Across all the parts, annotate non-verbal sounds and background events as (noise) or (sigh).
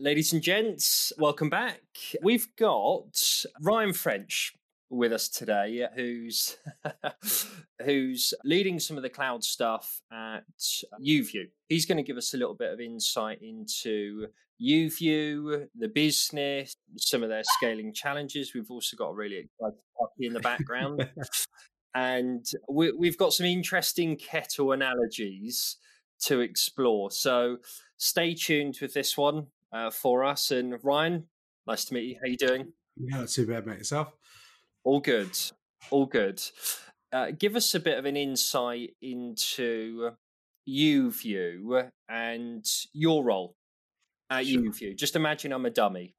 ladies and gents, welcome back. We've got Ryan French with us today, who's (laughs) who's leading some of the cloud stuff at YouView. He's going to give us a little bit of insight into YouView, the business, some of their scaling challenges. We've also got a really exciting puppy in the background. and we, have got some interesting kettle analogies to explore. So stay tuned with this one uh, for us. And Ryan, nice to meet you. How you doing? Yeah, not too bad, mate. Yourself? All good. All good. Uh, give us a bit of an insight into YouView and your role at sure. YouView. Just imagine I'm a dummy.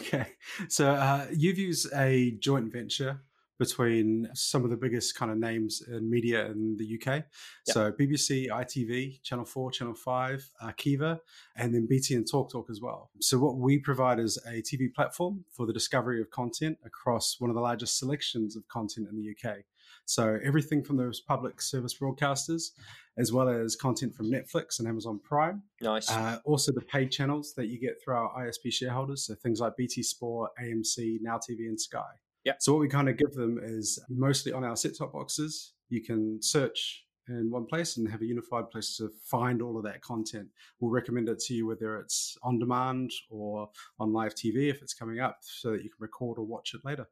Okay. So uh, YouView's a joint venture between some of the biggest kind of names in media in the UK. Yep. So BBC, ITV, Channel 4, Channel 5, uh, Arqiva, and then BT and TalkTalk Talk as well. So what we provide is a TV platform for the discovery of content across one of the largest selections of content in the UK. So everything from those public service broadcasters, as well as content from Netflix and Amazon Prime. Nice. Uh, also the paid channels that you get through our ISP shareholders, so things like BT Sport, AMC, Now TV, and Sky. Yeah. So what we kind of give them is mostly on our set-top boxes. You can search in one place and have a unified place to find all of that content. We'll recommend it to you whether it's on demand or on live TV if it's coming up, so that you can record or watch it later.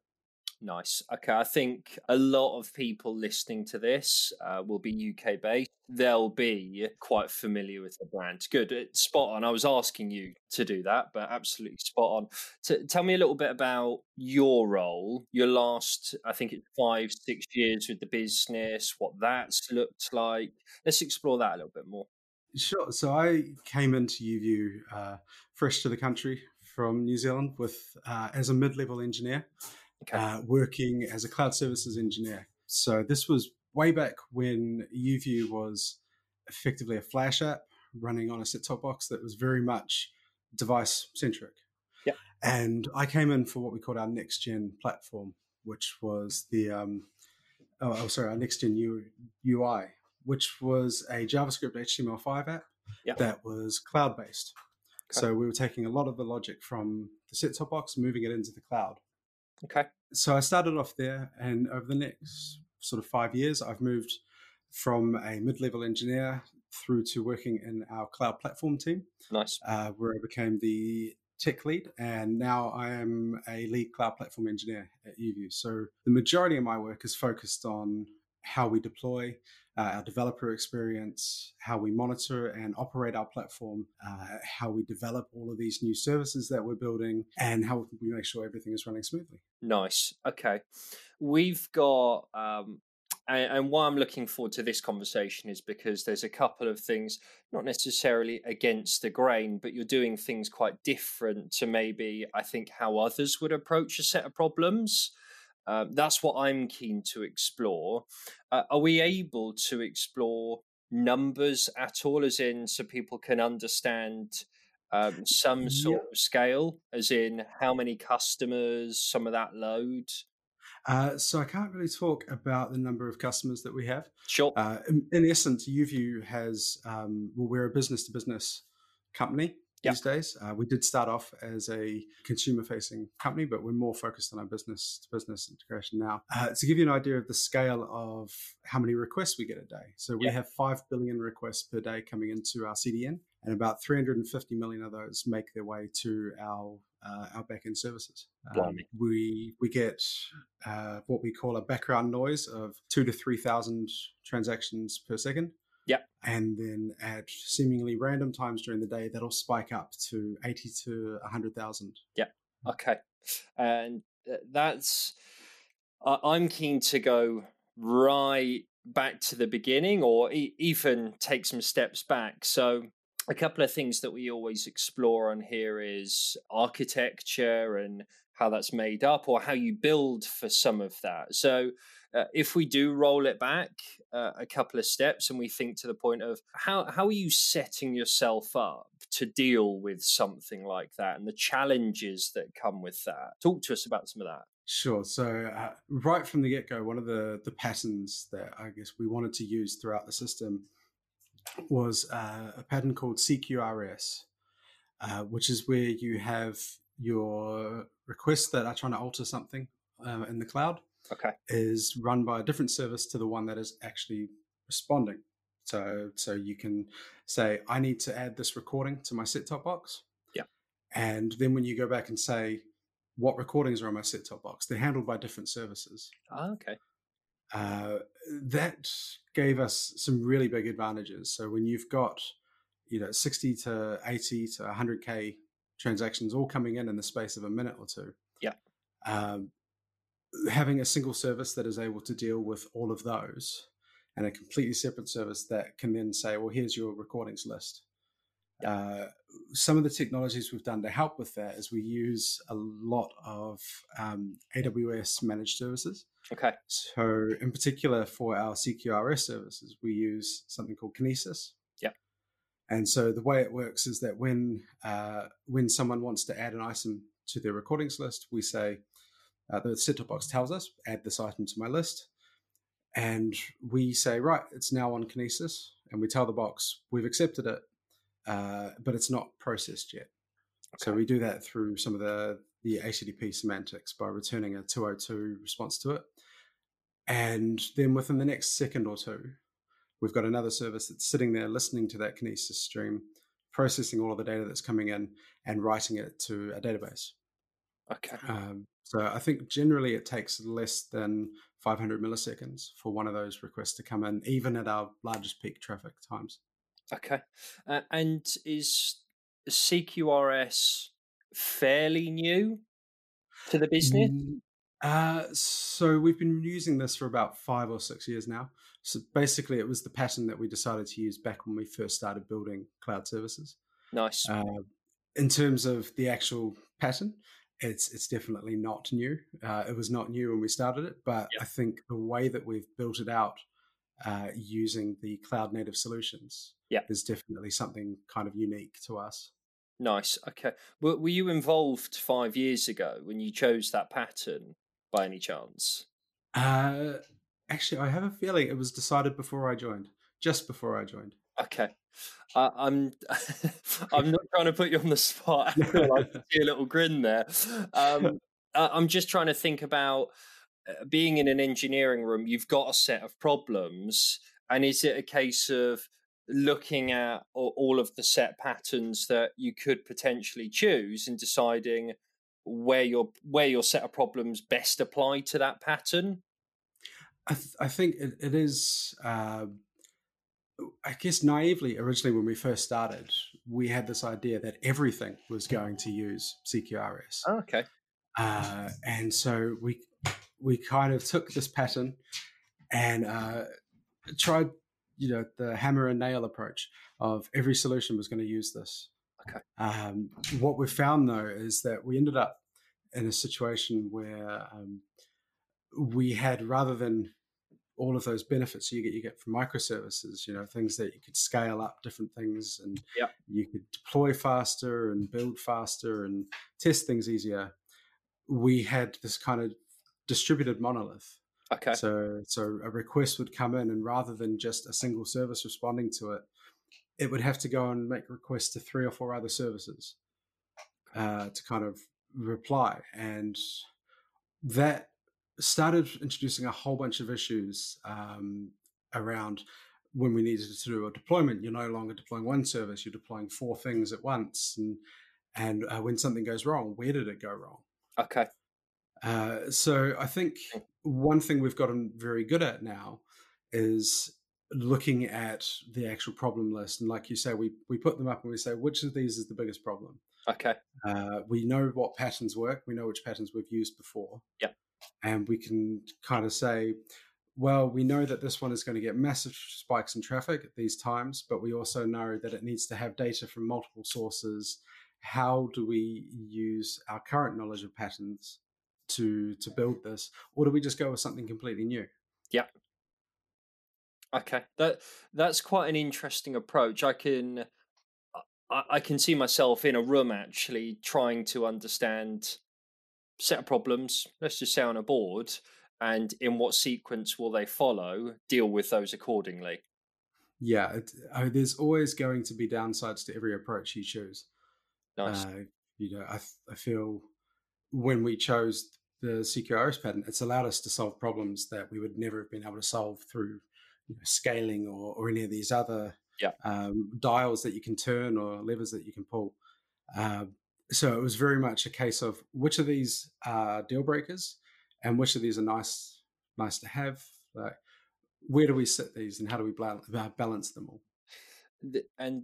Nice. Okay, I think a lot of people listening to this uh, will be UK based. They'll be quite familiar with the brand. Good, it's spot on. I was asking you to do that, but absolutely spot on. T- tell me a little bit about your role, your last, I think it's five, six years with the business, what that's looked like. Let's explore that a little bit more. Sure. So I came into YouView uh, fresh to the country from New Zealand with uh, as a mid-level engineer okay. uh, working as a cloud services engineer. So this was way back when YouView was effectively a Flash app running on a set-top box that was very much device centric. Yeah. And I came in for what we called our next gen platform, which was the um, oh, oh sorry, our next gen U, UI, which was a JavaScript HTML5 app that was cloud based. Okay. So we were taking a lot of the logic from the set top box, moving it into the cloud. Okay. So I started off there, and over the next sort of five years, I've moved from a mid-level engineer through to working in our cloud platform team. Nice. Uh, where I became the tech lead, and now I am a lead cloud platform engineer at YouView. So the majority of my work is focused on how we deploy, uh, our developer experience, how we monitor and operate our platform, uh, how we develop all of these new services that we're building, and how we make sure everything is running smoothly. Nice. Okay. We've got um, and, and, why I'm looking forward to this conversation is because there's a couple of things, not necessarily against the grain, but you're doing things quite different to maybe I think how others would approach a set of problems. Um, that's what I'm keen to explore. Uh, are we able to explore numbers at all, as in so people can understand um, some sort of scale, as in how many customers, some of that load? Uh, so I can't really talk about the number of customers that we have. Sure. Uh, in, in, essence, YouView has um, well, we're a business to business company these days. Uh, we did start off as a consumer facing company, but we're more focused on our business to business integration now. Uh, to give you an idea of the scale of how many requests we get a day. So we have 5 billion requests per day coming into our CDN, and about 350 million of those make their way to our uh, our backend services. Um, we we get uh, what we call a background noise of two to three thousand transactions per second. Yep. And then at seemingly random times during the day, that'll spike up to 80 to 100,000. Yeah. Okay. And uh, that's, I'm keen to go right back to the beginning or even take some steps back. So, a couple of things that we always explore on here is architecture and how that's made up or how you build for some of that. So, uh, if we do roll it back uh, a couple of steps and we think to the point of how how are you setting yourself up to deal with something like that and the challenges that come with that talk to us about some of that Sure. So uh, right from the get go, one of the the patterns that I guess we wanted to use throughout the system was uh, a pattern called CQRS, uh, which is where you have your requests that are trying to alter something uh, in the cloud. Okay. Is run by a different service to the one that is actually responding. So, so you can say, I need to add this recording to my set top box. Yeah. And then when you go back and say, what recordings are on my set top box, they're handled by different services. Oh, okay. Uh, that gave us some really big advantages. So when you've got, you know, 60 to 80 to 100K transactions all coming in in the space of a minute or two. Yeah. Um, having a single service that is able to deal with all of those and a completely separate service that can then say, well, here's your recordings list. Uh, some of the technologies we've done to help with that is we use a lot of um, AWS managed services. Okay. So, in particular, for our CQRS services, we use something called Kinesis. Yeah. And so the way it works is that when uh, when someone wants to add an item to their recordings list, we say uh, the set-top box tells us add this item to my list and we say, right, it's now on Kinesis, and we tell the box we've accepted it, uh, but it's not processed yet. Okay. So we do that through some of the the HTTP semantics by returning a 202 response to it, and then within the next second or two, we've got another service that's sitting there listening to that Kinesis stream, processing all of the data that's coming in, and writing it to a database. Okay. Um, so I think generally it takes less than 500 milliseconds for one of those requests to come in, even at our largest peak traffic times. Okay. Uh, and is CQRS fairly new to the business? Uh, so we've been using this for about five or six years now. So basically, it was the pattern that we decided to use back when we first started building cloud services. Nice. Uh, in terms of the actual pattern, it's it's definitely not new. Uh, it was not new when we started it, but yep. I think the way that we've built it out uh, using the cloud native solutions yep. is definitely something kind of unique to us. Nice. Okay. Were, were you involved five years ago when you chose that pattern by any chance? Uh, actually, I have a feeling it was decided before I joined, just before I joined. Okay. Uh, I'm (laughs) I'm not trying to put you on the spot. (laughs) I (laughs) like see a little grin there. Um, I'm just trying to think about uh, being in an engineering room. You've got a set of problems, and is it a case of looking at all of the set patterns that you could potentially choose and deciding where your where your set of problems best apply to that pattern? I, th- I think it, it is. Uh I guess naively, originally when we first started, we had this idea that everything was going to use CQRS. Oh, okay. Uh, and so we we kind of took this pattern and uh, tried, you know, the hammer and nail approach of every solution was going to use this. Okay. Um, what we found though is that we ended up in a situation where um, we had rather than all of those benefits you get you get from microservices you know things that you could scale up different things and yep. you could deploy faster and build faster and test things easier. We had this kind of distributed monolith. Okay. So so a request would come in and rather than just a single service responding to it it would have to go and make requests to three or four other services uh, to kind of reply. And that started introducing a whole bunch of issues um, around when we needed to do a deployment. You're no longer deploying one service; you're deploying four things at once, and and uh, when something goes wrong, where did it go wrong? Okay. Uh, so I think one thing we've gotten very good at now is looking at the actual problem list, and like you say, we we put them up and we say which of these is the biggest problem. Okay. Uh, we know what patterns work. We know which patterns we've used before. Yep and we can kind of say, well, we know that this one is going to get massive spikes in traffic at these times, but we also know that it needs to have data from multiple sources. How do we use our current knowledge of patterns to to build this, or do we just go with something completely new? Yeah. Okay, that that's quite an interesting approach. I can I, I can see myself in a room actually trying to understand set of problems, let's just say on a board, and in what sequence will they follow, deal with those accordingly. Yeah, it, I mean, there's always going to be downsides to every approach you choose. Nice. Uh, you know, I, I feel when we chose the CQRS pattern, it's allowed us to solve problems that we would never have been able to solve through you know, scaling or, or any of these other yeah. um, dials that you can turn or levers that you can pull. Uh, so it was very much a case of which of these are deal breakers and which of these are nice nice to have. Like, where do we sit these and how do we balance them all? And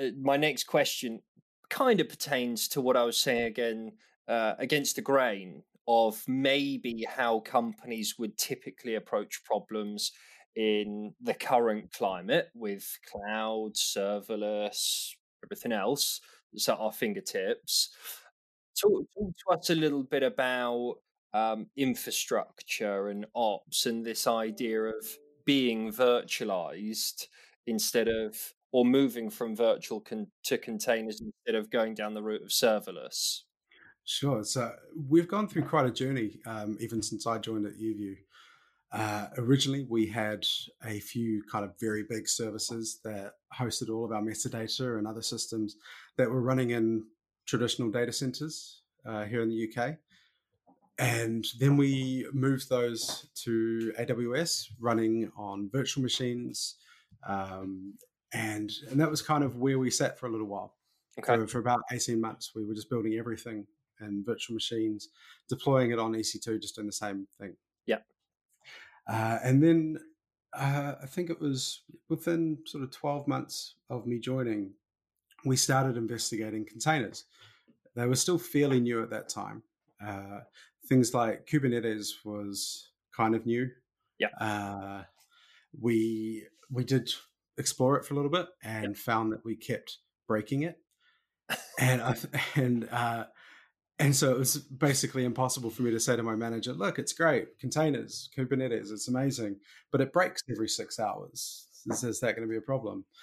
uh, my next question kind of pertains to what I was saying again uh, against the grain of maybe how companies would typically approach problems in the current climate with cloud, serverless, everything else at our fingertips. Talk, talk to us a little bit about um, infrastructure and ops and this idea of being virtualized instead of or moving from virtual con- to containers instead of going down the route of serverless? Sure. So we've gone through quite a journey, um, even since I joined at YouView. Uh, originally, we had a few kind of very big services that hosted all of our metadata and other systems that were running in traditional data centers uh, here in the UK. And then we moved those to AWS, running on virtual machines. Um, and, and that was kind of where we sat for a little while. Okay. For, for about 18 months, we were just building everything in virtual machines, deploying it on EC2, just doing the same thing. Uh, and then uh, I think it was within sort of 12 months of me joining, we started investigating containers. They were still fairly new at that time. Uh, things like Kubernetes was kind of new. Yeah. Uh, we we did explore it for a little bit and yep. found that we kept breaking it, (laughs) and I, (laughs) and uh, and so it was basically impossible for me to say to my manager, look, it's great, containers, Kubernetes, it's amazing, but it breaks every six hours. Is, is that going to be a problem? (laughs)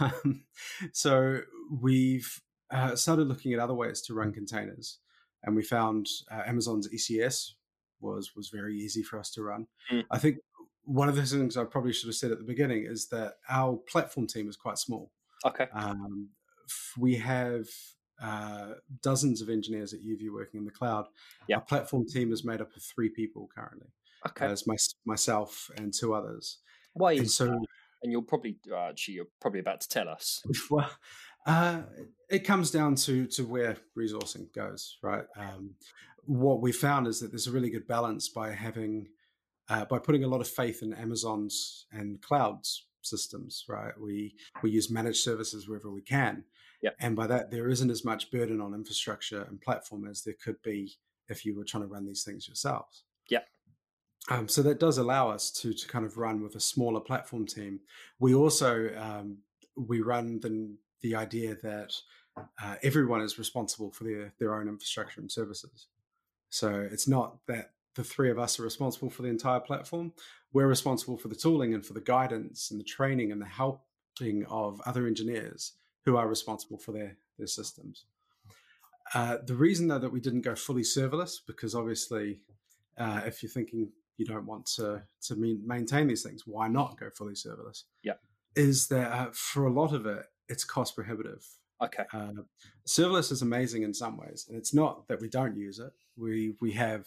Um, so we've uh, started looking at other ways to run containers, and we found uh, Amazon's ECS was was very easy for us to run. Mm. I think one of the things I probably should have said at the beginning is that our platform team is quite small. Okay. Um, we have uh, dozens of engineers at YouView working in the cloud. Yep. Our platform team is made up of three people currently. Okay. As my, myself and two others. Why and so? And you're probably uh, actually you're probably about to tell us. (laughs) Well, uh, it comes down to to where resourcing goes, right? Um, what we found is that there's a really good balance by having uh, by putting a lot of faith in Amazon's and clouds systems, right? We we use managed services wherever we can, Yep. And by that, there isn't as much burden on infrastructure and platform as there could be if you were trying to run these things yourselves. Yeah. Um, so that does allow us to to kind of run with a smaller platform team. We also um, we run the the idea that uh, everyone is responsible for their their own infrastructure and services. So it's not that the three of us are responsible for the entire platform. We're responsible for the tooling and for the guidance and the training and the helping of other engineers who are responsible for their their systems. Uh, the reason though that we didn't go fully serverless, because obviously, uh, if you're thinking you don't want to to maintain these things, why not go fully serverless? Yeah, is that uh, for a lot of it, it's cost prohibitive. Okay, uh, serverless is amazing in some ways, and it's not that we don't use it. We we have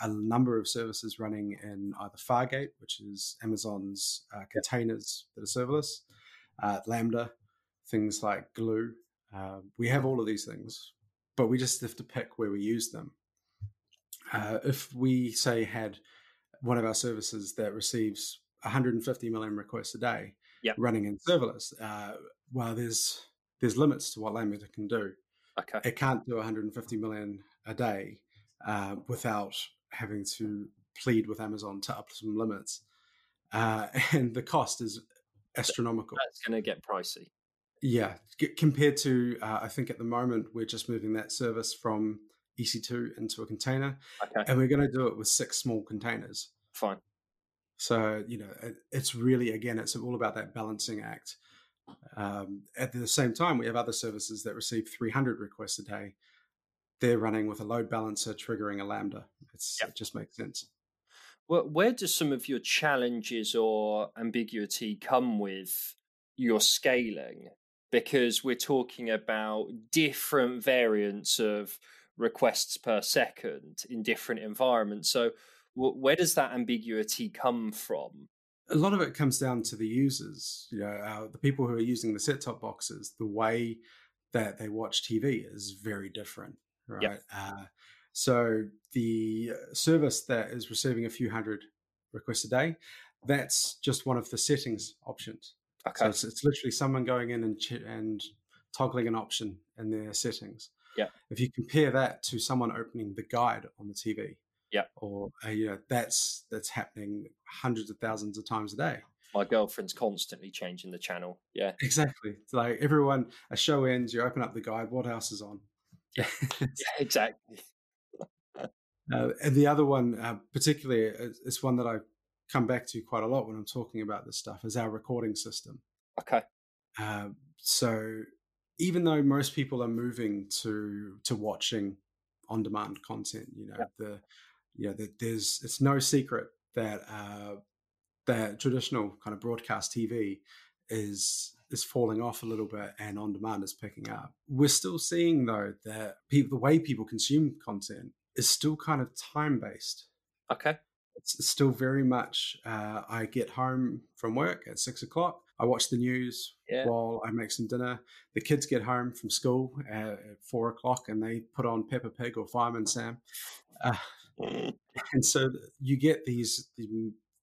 a number of services running in either Fargate, which is Amazon's uh, containers that are serverless, uh, Lambda, things like glue. Uh, we have all of these things, but we just have to pick where we use them. Uh, if we say had one of our services that receives 150 million requests a day yep. running in serverless, uh, well, there's there's limits to what Lambda can do. Okay, it can't do 150 million a day uh, without having to plead with Amazon to up some limits, uh, (laughs) and the cost is astronomical. That's going to get pricey. Yeah, compared to uh, I think at the moment we're just moving that service from EC2 into a container, okay. and we're going to do it with six small containers. Fine. So you know, it's really again, it's all about that balancing act. Um, at the same time, we have other services that receive 300 requests a day. They're running with a load balancer triggering a lambda. It's, yep. It just makes sense. Well, where do some of your challenges or ambiguity come with your scaling? Because we're talking about different variants of requests per second in different environments. So, w- where does that ambiguity come from? A lot of it comes down to the users. You know, uh, the people who are using the set-top boxes. The way that they watch TV is very different, right? Yep. Uh, so the service that is receiving a few hundred requests a day, that's just one of the settings options. Okay. So it's, it's literally someone going in and ch- and toggling an option in their settings. Yeah. If you compare that to someone opening the guide on the TV, yeah, or uh, you know that's that's happening hundreds of thousands of times a day. My girlfriend's constantly changing the channel. Yeah, exactly. It's like everyone, a show ends, you open up the guide. What else is on? Yeah, (laughs) yeah exactly. uh, and the other one, uh, particularly, is one that I come back to quite a lot when I'm talking about this stuff, is our recording system. Okay. Uh, so even though most people are moving to to watching on demand content, you know, the you know, the, there's it's no secret that uh, that traditional kind of broadcast TV is is falling off a little bit and on demand is picking up. We're still seeing though that people the way people consume content is still kind of time based. Okay. It's still very much uh, I get home from work at six o'clock. I watch the news yeah. while I make some dinner. The kids get home from school at, four o'clock and they put on Peppa Pig or Fireman Sam. Uh, (laughs) and so you get these, these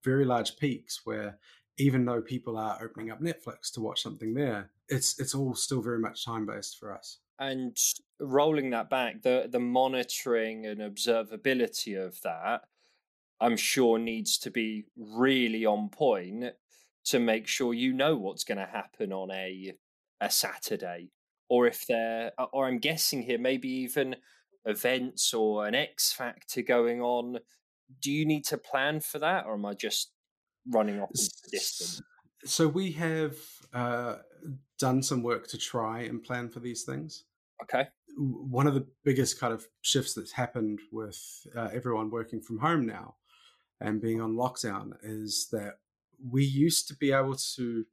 very large peaks where even though people are opening up Netflix to watch something there, it's it's all still very much time based for us. And rolling that back, the the monitoring and observability of that, I'm sure needs to be really on point to make sure you know what's going to happen on a a Saturday, or if there, or I'm guessing here, maybe even events or an X factor going on. Do you need to plan for that, or am I just running off into the distance? So we have uh, done some work to try and plan for these things. Okay. One of the biggest kind of shifts that's happened with uh, everyone working from home now and being on lockdown is that we used to be able to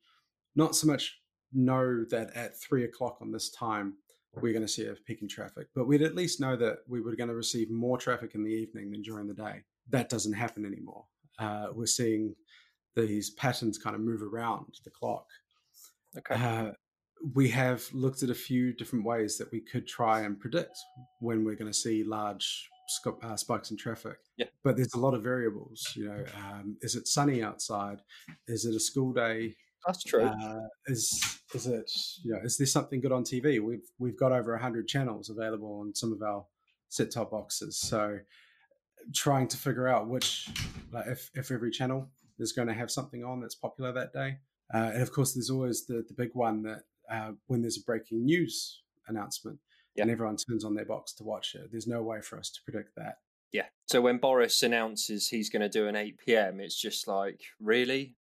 not so much know that at three o'clock on this time we're going to see a peak in traffic, but we'd at least know that we were going to receive more traffic in the evening than during the day. That doesn't happen anymore. Uh, we're seeing these patterns kind of move around the clock. Okay. Uh, we have looked at a few different ways that we could try and predict when we're going to see large uh, spikes in traffic. Yeah. But there's a lot of variables. You know, um, is it sunny outside? Is it a school day? That's true. Uh, is is it you know is there something good on TV? We've we've got over hundred channels available on some of our set top boxes. So trying to figure out which like if if every channel is going to have something on that's popular that day. Uh, and of course, there's always the the big one that uh, when there's a breaking news announcement, yeah. and everyone turns on their box to watch it. There's no way for us to predict that. Yeah. So when Boris announces he's going to do an 8 p.m., it's just like, really?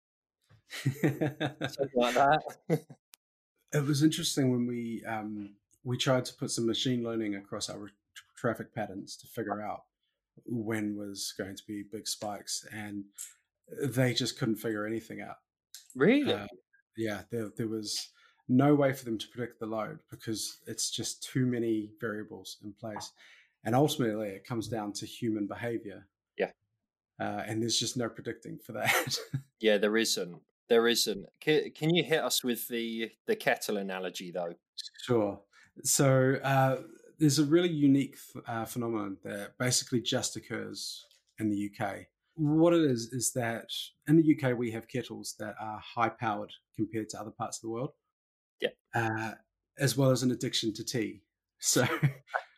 Something (laughs) like that. (laughs) it was interesting when we um, we tried to put some machine learning across our traffic patterns to figure out when was going to be big spikes, and they just couldn't figure anything out. Really? Uh, yeah, there there was no way for them to predict the load because it's just too many variables in place. And ultimately, it comes down to human behavior. Yeah. Uh, and there's just no predicting for (laughs) that. yeah, there isn't. There isn't. Can, can you hit us with the, the kettle analogy, though? Sure. So uh, there's a really unique uh, phenomenon that basically just occurs in the UK. What it is, is that in the UK, we have kettles that are high powered compared to other parts of the world yeah, uh, as well as an addiction to tea. So,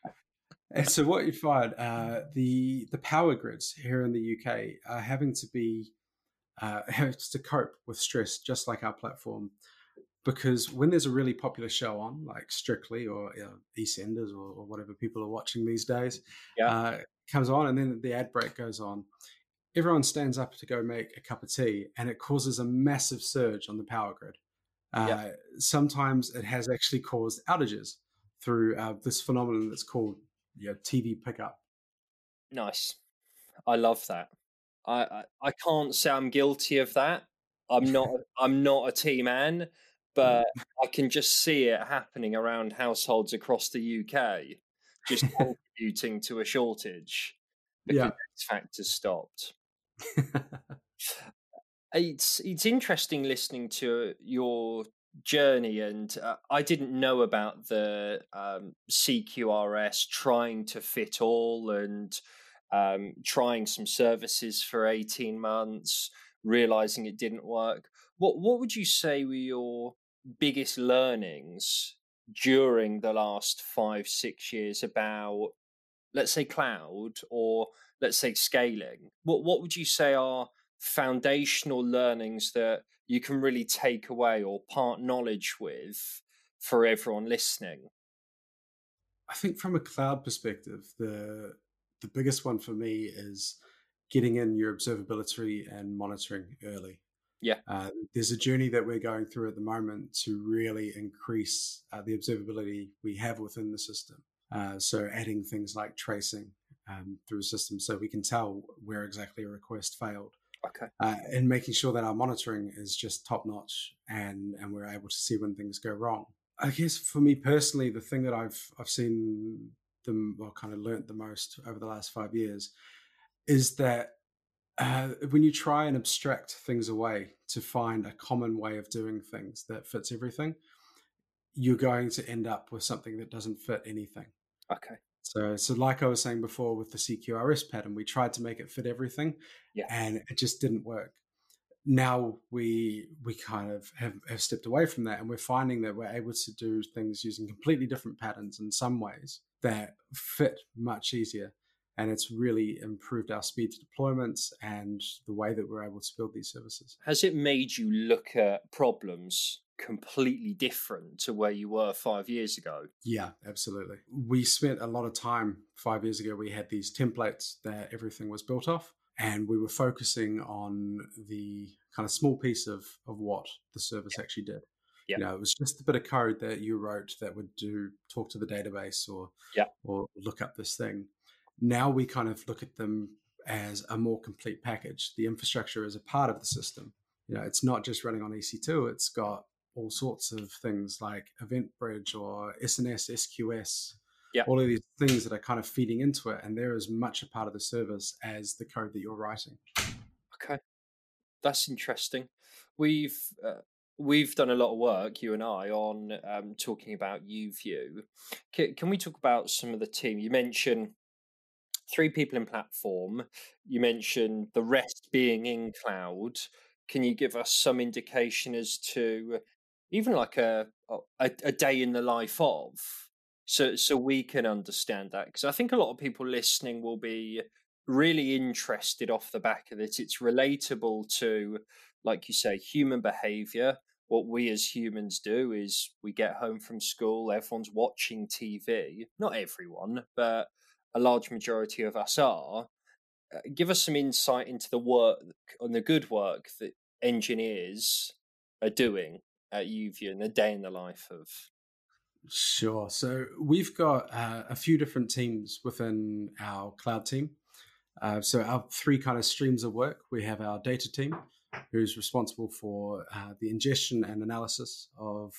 (laughs) and so what you find uh, the the power grids here in the UK are having to be uh, (laughs) has to cope with stress just like our platform. Because when there's a really popular show on, like Strictly or you know, EastEnders or, or, whatever people are watching these days, yeah. uh, comes on and then the ad break goes on, everyone stands up to go make a cup of tea, and it causes a massive surge on the power grid. Uh. Sometimes it has actually caused outages through uh, this phenomenon that's called you know, TV pickup. Nice. I love that. I, I, I can't say I'm guilty of that. I'm not (laughs) I'm not a tea man, but I can just see it happening around households across the UK, just (laughs) contributing to a shortage because yeah. factors stopped. (laughs) (sighs) it's it's interesting listening to your journey and uh, i didn't know about the um, cqrs trying to fit all and um, trying some services for 18 months realizing it didn't work. What what would you say were your biggest learnings during the last five six years about let's say cloud or let's say scaling? What what would you say are foundational learnings that you can really take away or part knowledge with for everyone listening? I think from a cloud perspective, the the biggest one for me is getting in your observability and monitoring early. Yeah. Uh, there's a journey that we're going through at the moment to really increase uh, the observability we have within the system. Uh, so adding things like tracing um, through a system so we can tell where exactly a request failed. Okay. Uh, and making sure that our monitoring is just top notch and and we're able to see when things go wrong. I guess for me personally, the thing that I've I've seen them well kind of learnt the most over the last five years is that uh, when you try and abstract things away to find a common way of doing things that fits everything, you're going to end up with something that doesn't fit anything. Okay. So, so like I was saying before with the CQRS pattern, we tried to make it fit everything, yeah. and it just didn't work. Now we we kind of have, have stepped away from that, and we're finding that we're able to do things using completely different patterns in some ways that fit much easier, and it's really improved our speed to deployments and the way that we're able to build these services. Has it made you look at problems completely different to where you were five years ago. Yeah, absolutely. We spent a lot of time five years ago. We had these templates that everything was built off, and we were focusing on the kind of small piece of, of what the service yeah. actually did. Yeah. You know, it was just a bit of code that you wrote that would do talk to the database or yeah. or look up this thing. Now we kind of look at them as a more complete package. The infrastructure is a part of the system. You know, it's not just running on EC2. It's got all sorts of things like EventBridge or SNS, SQS, yeah. all of these things that are kind of feeding into it. And they're as much a part of the service as the code that you're writing. Okay. That's interesting. We've uh, we've done a lot of work, you and I, on um, talking about YouView. Can, can we talk about some of the team? You mentioned three people in platform. You mentioned the rest being in cloud. Can you give us some indication as to even like a, a, a day in the life of, so so we can understand that because I think a lot of people listening will be really interested off the back of it. It's relatable to, like you say, human behavior. What we as humans do is we get home from school, everyone's watching TV. Not everyone, but a large majority of us are. Uh, give us some insight into the work and the good work that engineers are doing at YouView and a day in the life of? Sure. So we've got uh, a few different teams within our cloud team. Uh, so our three kind of streams of work. We have our data team, who's responsible for uh, the ingestion and analysis of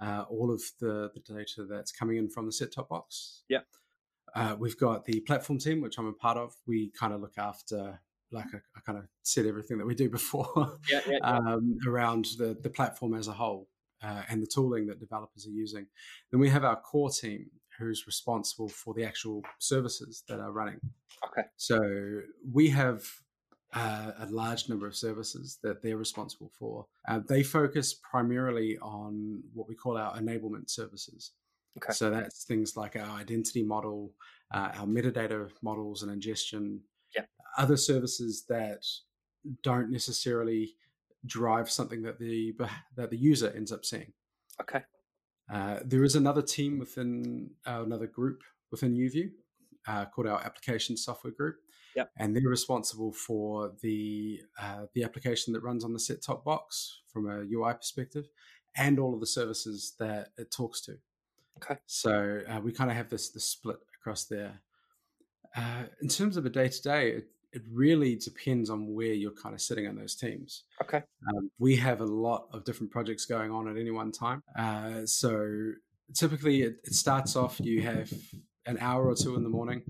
uh, all of the, the data that's coming in from the set-top box. Yeah. Uh, we've got the platform team, which I'm a part of. We kind of look after like I, I, kind of said everything that we do before yeah, yeah, yeah. Um, around the, the platform as a whole uh, and the tooling that developers are using. Then we have our core team who's responsible for the actual services that are running. Okay. So we have uh, a large number of services that they're responsible for. Uh, they focus primarily on what we call our enablement services. Okay. So that's things like our identity model, uh, our metadata models and ingestion, other services that don't necessarily drive something that the that the user ends up seeing. Okay. Uh, there is another team within uh, another group within YouView uh, called our application software group. Yep. And they're responsible for the uh, the application that runs on the set top box from a UI perspective, and all of the services that it talks to. Okay. So uh, we kind of have this this split across there. Uh, in terms of a day to day, it really depends on where you're kind of sitting in those teams. Okay. Um, we have a lot of different projects going on at any one time. Uh, so typically it, it, starts off, you have an hour or two in the morning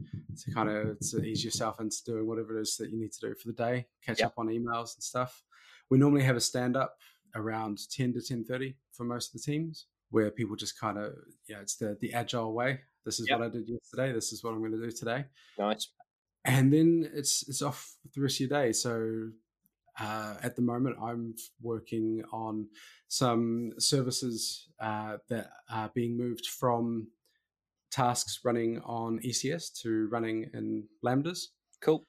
to kind of to ease yourself into doing whatever it is that you need to do for the day, catch yep. up on emails and stuff. We normally have a stand up around 10 to 10.30 for most of the teams where people just kind of, yeah, it's the, the agile way. This is yep. what I did yesterday. This is what I'm going to do today. Nice. And then it's it's off the rest of your day. So uh, at the moment, I'm working on some services uh, that are being moved from tasks running on ECS to running in Lambdas. Cool.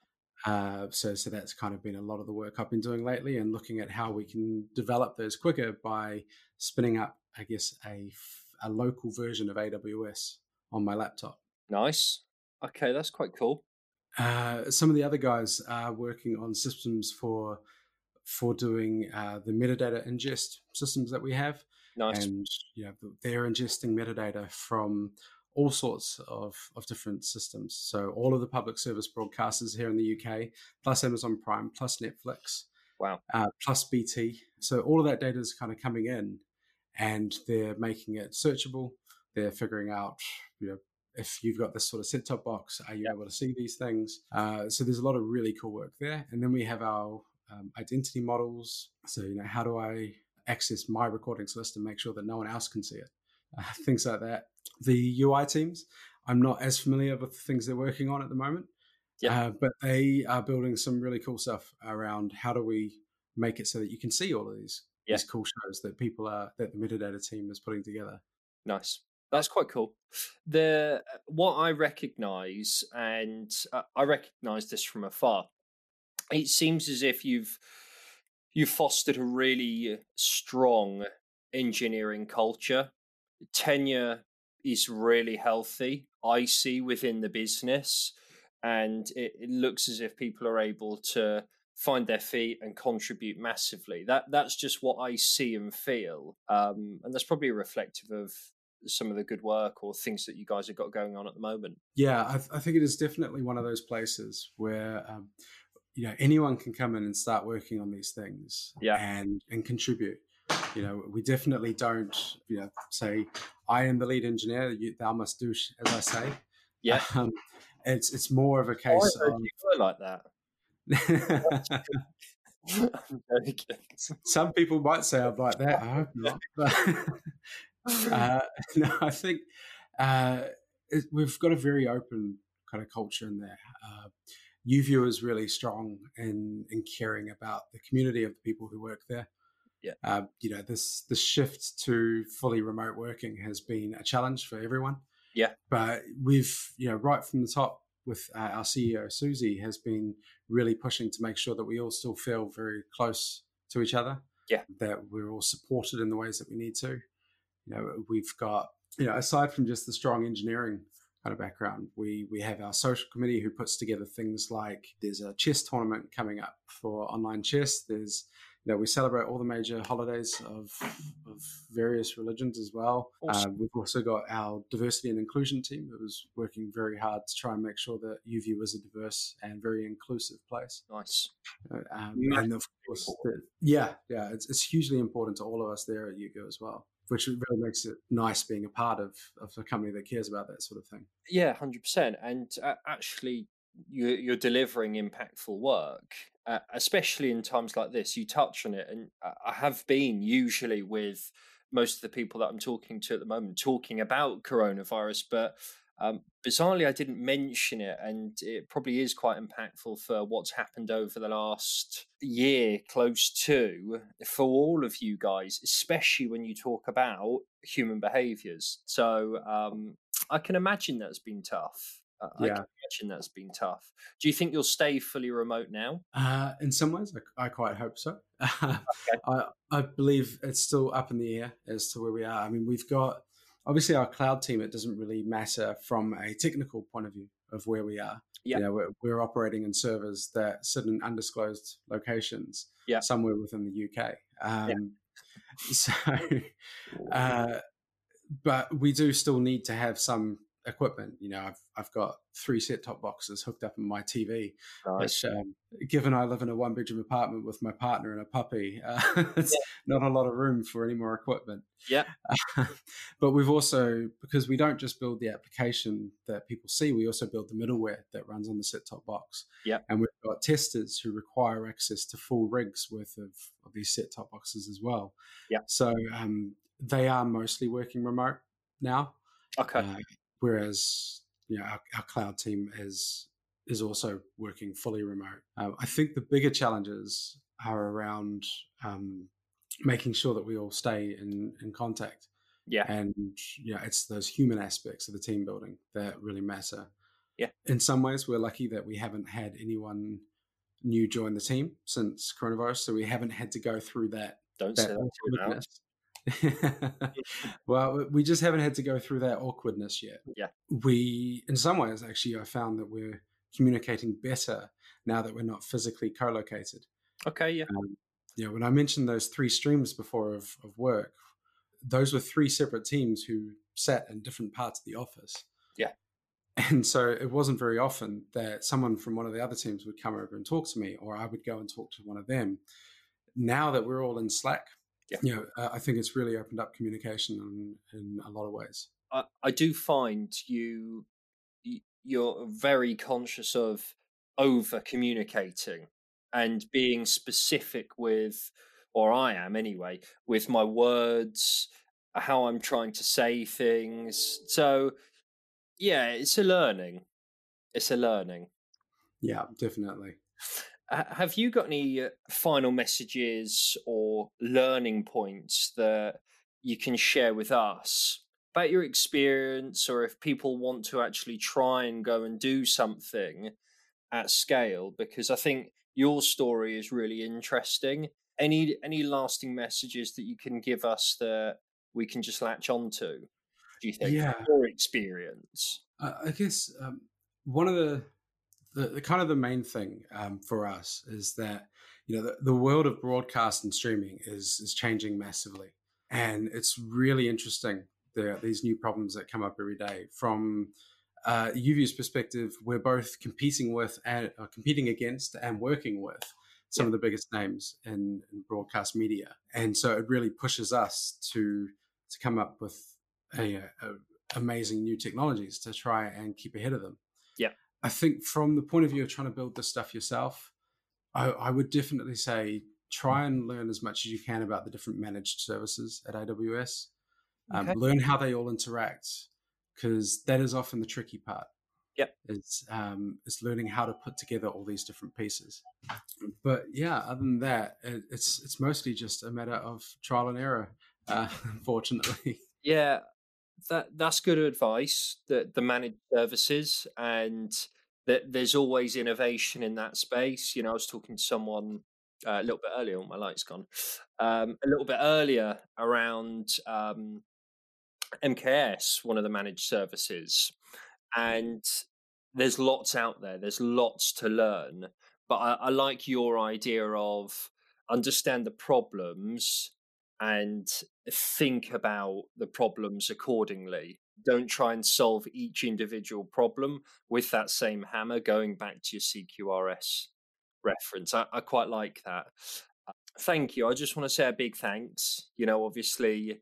Uh, so, so that's kind of been a lot of the work I've been doing lately, and looking at how we can develop those quicker by spinning up, I guess, a a local version of AWS on my laptop. Nice. Okay, that's quite cool. Uh, some of the other guys are working on systems for for doing uh, the metadata ingest systems that we have. Nice. And you know, they're ingesting metadata from all sorts of, of different systems. So all of the public service broadcasters here in the UK, plus Amazon Prime, plus Netflix, wow, uh, plus BT. So all of that data is kind of coming in, and they're making it searchable. They're figuring out, you know, if you've got this sort of set top box, are you able to see these things? Uh, so there's a lot of really cool work there. And then we have our um, identity models. So you know, how do I access my recordings list and make sure that no one else can see it? Uh, (laughs) things like that. The UI teams, I'm not as familiar with the things they're working on at the moment. Yeah. Uh, but they are building some really cool stuff around how do we make it so that you can see all of these yeah. these cool shows that people are that the metadata team is putting together. Nice. That's quite cool. The what I recognise, and uh, I recognise this from afar. It seems as if you've you've fostered a really strong engineering culture. Tenure is really healthy. I see within the business, and it, it looks as if people are able to find their feet and contribute massively. That that's just what I see and feel, um, and that's probably reflective of some of the good work or things that you guys have got going on at the moment. Yeah, I, th- I think it is definitely one of those places where um, you know anyone can come in and start working on these things, yeah. and and contribute. You know, we definitely don't you know say I am the lead engineer. You, thou must do as I say. Yeah, (laughs) um, it's it's more of a case oh, of you like that. (laughs) (laughs) Some people might say I'm like that. I hope not. But uh, (laughs) (laughs) no, I think uh, it, we've got a very open kind of culture in there. Uh, YouView is really strong in in caring about the community of the people who work there. Yeah, uh, you know this the shift to fully remote working has been a challenge for everyone. Yeah, but we've you know right from the top with uh, our CEO Susie has been really pushing to make sure that we all still feel very close to each other. Yeah, that we're all supported in the ways that we need to. You know, we've got you know aside from just the strong engineering kind of background, we we have our social committee who puts together things like there's a chess tournament coming up for online chess. There's you know, we celebrate all the major holidays of, of various religions as well. Awesome. Uh, we've also got our diversity and inclusion team that was working very hard to try and make sure that YouView is a diverse and very inclusive place. Nice. Uh, um, and of course, the, yeah, yeah, it's, it's hugely important to all of us there at YouView as well which really makes it nice being a part of, of a company that cares about that sort of thing. Yeah, 100%. And uh, actually, you're, you're delivering impactful work, uh, especially in times like this. You touch on it, and I have been usually with most of the people that I'm talking to at the moment talking about coronavirus, but um, bizarrely, I didn't mention it, and it probably is quite impactful for what's happened over the last year, close to, for all of you guys, especially when you talk about human behaviors. So um, I can imagine that's been tough. Uh, yeah. I can imagine that's been tough. Do you think you'll stay fully remote now? Uh, in some ways, I, I quite hope so. (laughs) okay. I, I believe it's still up in the air as to where we are. I mean, we've got obviously our cloud team. It doesn't really matter from a technical point of view of where we are. Yeah, you know, we're, we're, operating in servers that sit in undisclosed locations. Yeah. somewhere within the UK. Um, yeah. (laughs) So, uh, but we do still need to have some equipment. You know, I've I've got three set top boxes hooked up in my TV, nice. which, um, given I live in a one bedroom apartment with my partner and a puppy, uh, (laughs) it's yeah. not a lot of room for any more equipment. Yeah. (laughs) but we've also because we don't just build the application that people see, we also build the middleware that runs on the set top box. Yeah. And we've got testers who require access to full rigs worth of, of these set top boxes as well. Yeah. So um, they are mostly working remote now. Okay. Uh, whereas you know, our, our, cloud team is is also working fully remote. Uh, I think the bigger challenges are around um, making sure that we all stay in in contact. Yeah. And yeah, it's those human aspects of the team building that really matter. Yeah. In some ways, we're lucky that we haven't had anyone new join the team since coronavirus, so we haven't had to go through that. Don't that say that (laughs) well, we just haven't had to go through that awkwardness yet. Yeah. We, in some ways, actually, I found that we're communicating better now that we're not physically co located. Okay, yeah. Um, yeah, when I mentioned those three streams before of, of work, those were three separate teams who sat in different parts of the office. Yeah. (laughs) And so it wasn't very often that someone from one of the other teams would come over and talk to me, or I would go and talk to one of them. Now that we're all in Slack, yeah. know, uh, I think it's really opened up communication in, in a lot of ways. I, I do find you you're very conscious of over communicating and being specific with or I am anyway with my words how I'm trying to say things so yeah it's a learning it's a learning yeah definitely have you got any uh, final messages or learning points that you can share with us about your experience, or if people want to actually try and go and do something at scale? Because I think your story is really interesting. Any any lasting messages that you can give us that we can just latch onto? Do you think? Yeah. Your experience. I guess um, one of the the, the kind of the main thing um, for us is that you know the, the world of broadcast and streaming is is changing massively, and it's really interesting. There are these new problems that come up every day. From uh, YouView's perspective, we're both competing with and uh, competing against and working with some yeah. of the biggest names in, in, broadcast media, and so it really pushes us to to come up with a, a, a amazing new technologies to try and keep ahead of them. I think from the point of view of trying to build this stuff yourself, I, I, would definitely say try and learn as much as you can about the different managed services at AWS. Um, okay. Learn how they all interact because that is often the tricky part. Yep. It's um, it's learning how to put together all these different pieces. But yeah, other than that, it, it's it's mostly just a matter of trial and error. Uh, (laughs) unfortunately. Yeah, that that's good advice. That the managed services and that there's always innovation in that space. You know, I was talking to someone uh, a little bit earlier. Oh, my light's gone. Um, a little bit earlier around um, MKS, one of the managed services, and there's lots out there. There's lots to learn, but I, I like your idea of understand the problems and think about the problems accordingly. Don't try and solve each individual problem with that same hammer, going back to your CQRS reference. I, I quite like that. Uh, thank you. I just want to say a big thanks. You know, obviously,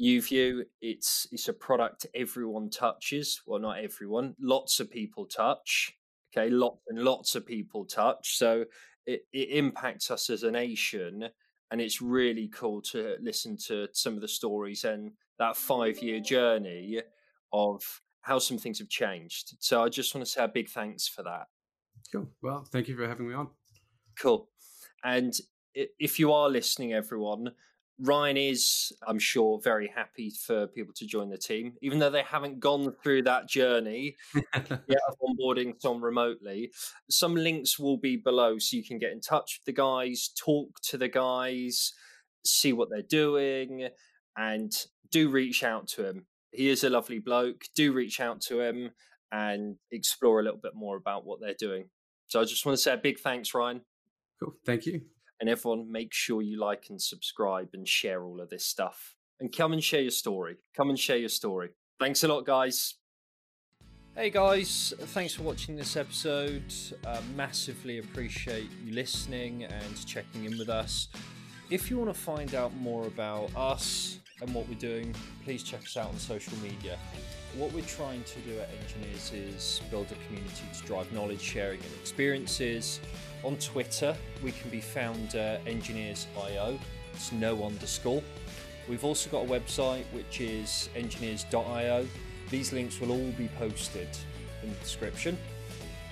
YouView, it's it's a product everyone touches. Well, not everyone. Lots of people touch. Okay, lots and lots of people touch. So it, it impacts us as a nation and it's really cool to listen to some of the stories and that five year journey of how some things have changed. So I just want to say a big thanks for that. Cool. Well, thank you for having me on. Cool. And if you are listening, everyone, Ryan is, I'm sure, very happy for people to join the team, even though they haven't gone through that journey (laughs) yet of onboarding some remotely. Some links will be below so you can get in touch with the guys, talk to the guys, see what they're doing, and do reach out to him. He is a lovely bloke. Do reach out to him and explore a little bit more about what they're doing. So I just want to say a big thanks, Ryan. Cool. Thank you. And everyone, make sure you like and subscribe and share all of this stuff. And come and share your story. Come and share your story. Thanks a lot, guys. Hey guys, thanks for watching this episode. Uh, massively appreciate you listening and checking in with us. If you want to find out more about us and what we're doing, please check us out on social media. What we're trying to do at Enginears is build a community to drive knowledge sharing and experiences. On Twitter, we can be found uh, enginears.io, it's no underscore. We've also got a website which is enginears.io. These links will all be posted in the description.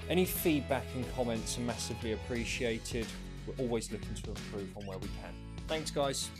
Any feedback and comments are massively appreciated. We're always looking to improve on where we can. Thanks, guys.